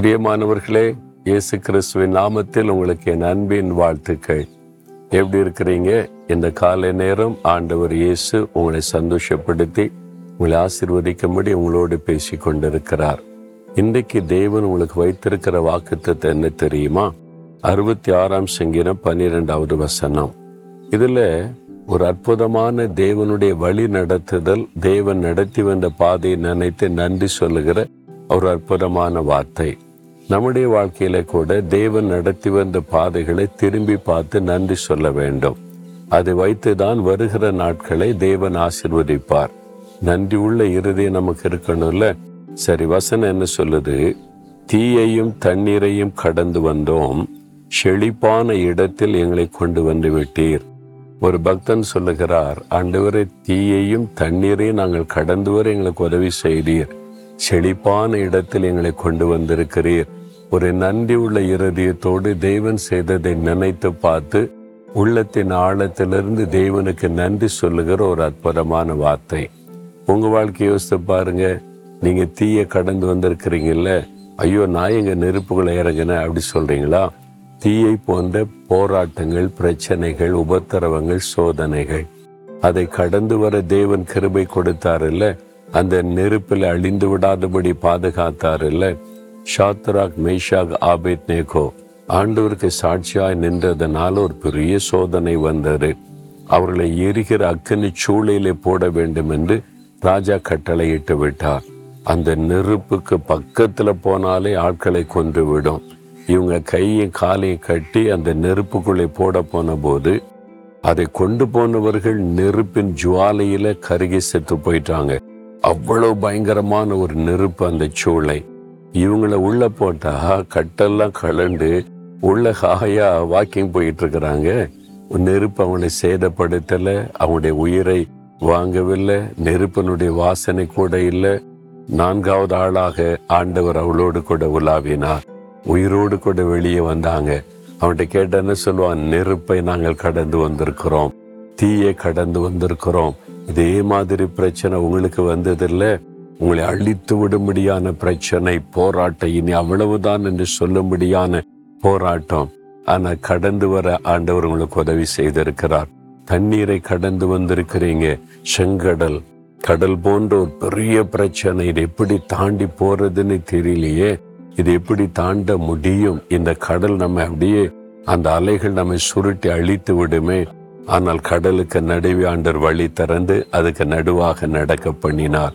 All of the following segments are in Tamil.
பிரியமானவர்களே இயேசு கிறிஸ்துவின் நாமத்தில் உங்களுக்கு என் அன்பின் வாழ்த்துக்கள். எப்படி இருக்கிறீங்க? இந்த காலை நேரம் ஆண்டவர் இயேசு உங்களை சந்தோஷப்படுத்தி உங்களை ஆசிர்வதிக்கும்படி உங்களோடு பேசி கொண்டிருக்கிறார். இன்றைக்கு தேவன் உங்களுக்கு வைத்திருக்கிற வாக்குத்தத்தை என்ன தெரியுமா? அறுபத்தி ஆறாம் சங்கீதம் பன்னிரெண்டாவது வசனம். இதுல ஒரு அற்புதமான தேவனுடைய வழி நடத்துதல் தேவன் நடத்தி வந்த பாதையை நினைத்து நன்றி சொல்லுகிற ஒரு அற்புதமான வார்த்தை. நம்முடைய வாழ்க்கையில கூட தேவன் நடத்தி வந்த பாதைகளை திரும்பி பார்த்து நன்றி சொல்ல வேண்டும். அதை வைத்துதான் வருகிற நாட்களை தேவன் ஆசிர்வதிப்பார். நன்றி உள்ள இறுதி நமக்கு இருக்கணும்ல? சரி வசனம் என்ன சொல்லுது? தீயையும் தண்ணீரையும் கடந்து வந்தோம். செழிப்பான இடத்தில் எங்களை கொண்டு வந்து விட்டீர். ஒரு பக்தன் சொல்லுகிறார் ஆண்டவரை தீயையும் தண்ணீரையும் நாங்கள் கடந்து வர எங்களுக்கு உதவி செய்தீர். செழிப்பான இடத்தில் எங்களை கொண்டு வந்திருக்கிறீர். ஒரு நன்றி உள்ள இருதயத்தோடு தேவன் செய்ததை நினைத்து பார்த்து உள்ளத்தின் ஆழத்திலிருந்து தேவனுக்கு நன்றி சொல்லுகிற ஒரு அற்புதமான வார்த்தை. உங்கள் வாழ்க்கையை யோசித்து பாருங்க. நீங்கள் தீய கடந்து வந்திருக்கிறீங்கல்ல? ஐயோ நான் எங்கள் நெருப்புகளை இறங்கினேன் அப்படி சொல்கிறீங்களா தீயை போன்ற போராட்டங்கள் பிரச்சனைகள் உபத்திரவங்கள் சோதனைகள். அதை கடந்து வர தேவன் கிருபை கொடுத்தாருல்ல? அந்த நெருப்பில் அழிந்து விடாதபடி பாதுகாத்தாருல்ல? ஷாத்ராக் மெய்ஷாக் ஆபேத் நேகோ ஆண்டவருக்கு சாட்சியாய் நின்றதனால ஒரு பெரிய சோதனை வந்தது. அவர்களை எரிகிற அக்கனி சூளையிலே போட வேண்டும் என்று ராஜா கட்டளையிட்டு விட்டார். அந்த நெருப்புக்கு பக்கத்துல போனாலே ஆட்களை கொன்று விடும் இவங்க கையும் காலையும் கட்டி அந்த நெருப்புக்குள்ளே போட போன போது அதை கொண்டு போனவர்கள் நெருப்பின் ஜுவாலையில கருகி செத்து போயிட்டாங்க. அவ்வளவு பயங்கரமான ஒரு நெருப்பு அந்த சூளை. இவங்களை உள்ள போட்டா கட்டெல்லாம் கலண்டு உள்ள ஹாயா வாக்கிங் போயிட்டு இருக்கிறாங்க நெருப்பு அவனை சேதப்படுத்தல அவனுடைய உயிரை வாங்கவில்லை நெருப்பனுடைய வாசனை கூட இல்லை. நான்காவது ஆளாக ஆண்டவர் அவளோடு கூட உலாவினார். உயிரோடு கூட வெளியே வந்தாங்க. அவன்கிட்ட கேட்டேன்னு சொல்லுவான்? நெருப்பை நாங்கள் கடந்து வந்திருக்கிறோம். தீயை கடந்து வந்திருக்கிறோம். இதே மாதிரி பிரச்சனை உங்களுக்கு வந்ததில்லை. உங்களை அழித்து விடும்படியான பிரச்சனை போராட்டம் இனி அவ்வளவுதான் என்று சொல்லும்படியான போராட்டம். ஆனா கடந்து வர ஆண்டவர் உங்களுக்கு உதவி செய்திருக்கிறார். தண்ணீரை கடந்து வந்திருக்கிறீங்க. செங்கடல் கடல் போன்ற ஒரு பெரிய பிரச்சனை இது எப்படி தாண்டி போறதுன்னு தெரியலையே. இது எப்படி தாண்ட முடியும்? இந்த கடல் நம்ம அப்படியே அந்த அலைகள் நம்மை சுருட்டி அழித்து விடுமே. ஆனால் கடலுக்கு நடுவே ஆண்டர் வழி திறந்து அதுக்கு நடுவாக நடக்க பண்ணினார்.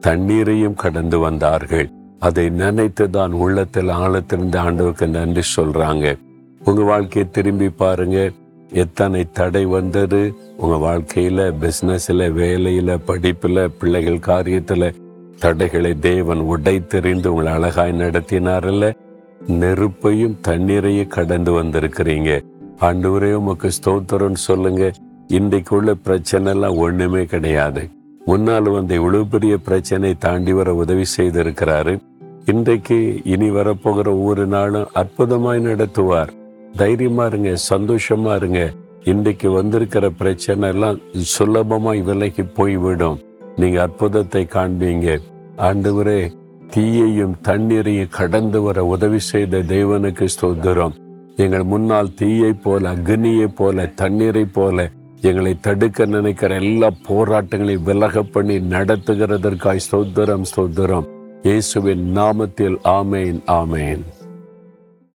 தண்ணீரையும் கடந்து வந்தார்கள். அதை நினைத்து தான் உள்ளத்தில் ஆழத்திலிருந்து ஆண்டவருக்கு நன்றி சொல்றாங்க. உங்க வாழ்க்கையை திரும்பி பாருங்க. எத்தனை தடை வந்தது. உங்க வாழ்க்கையில பிசினஸ்ல வேலையில படிப்புல பிள்ளைகள் காரியத்துல தடைகளை தேவன் உடைத்தெறிந்து உங்களை அழகாய் நடத்தினார்ல. நெருப்பையும் தண்ணீரையும் கடந்து வந்திருக்கிறீங்க. ஆண்டவரே உமக்கு ஸ்தோத்திரம் சொல்லுங்க. இன்றைக்குள்ள பிரச்சனை எல்லாம் ஒண்ணுமே கிடையாது. முன்னால் வந்த இவ்வளவு பெரிய பிரச்சனை தாண்டி வர உதவி செய்திருக்கிறாரு. இன்றைக்கு இனி வரப்போகிற ஒவ்வொரு நாளும் அற்புதமாய் நடத்துவார். தைரியமா இருங்க சந்தோஷமா இருங்க. இன்றைக்கு வந்திருக்கிற பிரச்சனை எல்லாம் சுலபமாய் விலைக்கு போய்விடும். நீங்க அற்புதத்தை காண்பீங்க. ஆண்டவரே தீயையும் தண்ணீரையும் கடந்து வர உதவி செய்த தெய்வனுக்கு ஸ்தோத்திரம். எங்கள் முன்னால் தீயை போல அக்னியை போல தண்ணீரை போல எங்களை தடுக்க நினைக்கிற எல்லா போராட்டங்களையும் விலக பண்ணி நடத்துகிறதற்காய் ஸ்தோத்திரம் ஸ்தோத்திரம். இயேசுவின் நாமத்தில் ஆமேன் ஆமேன்.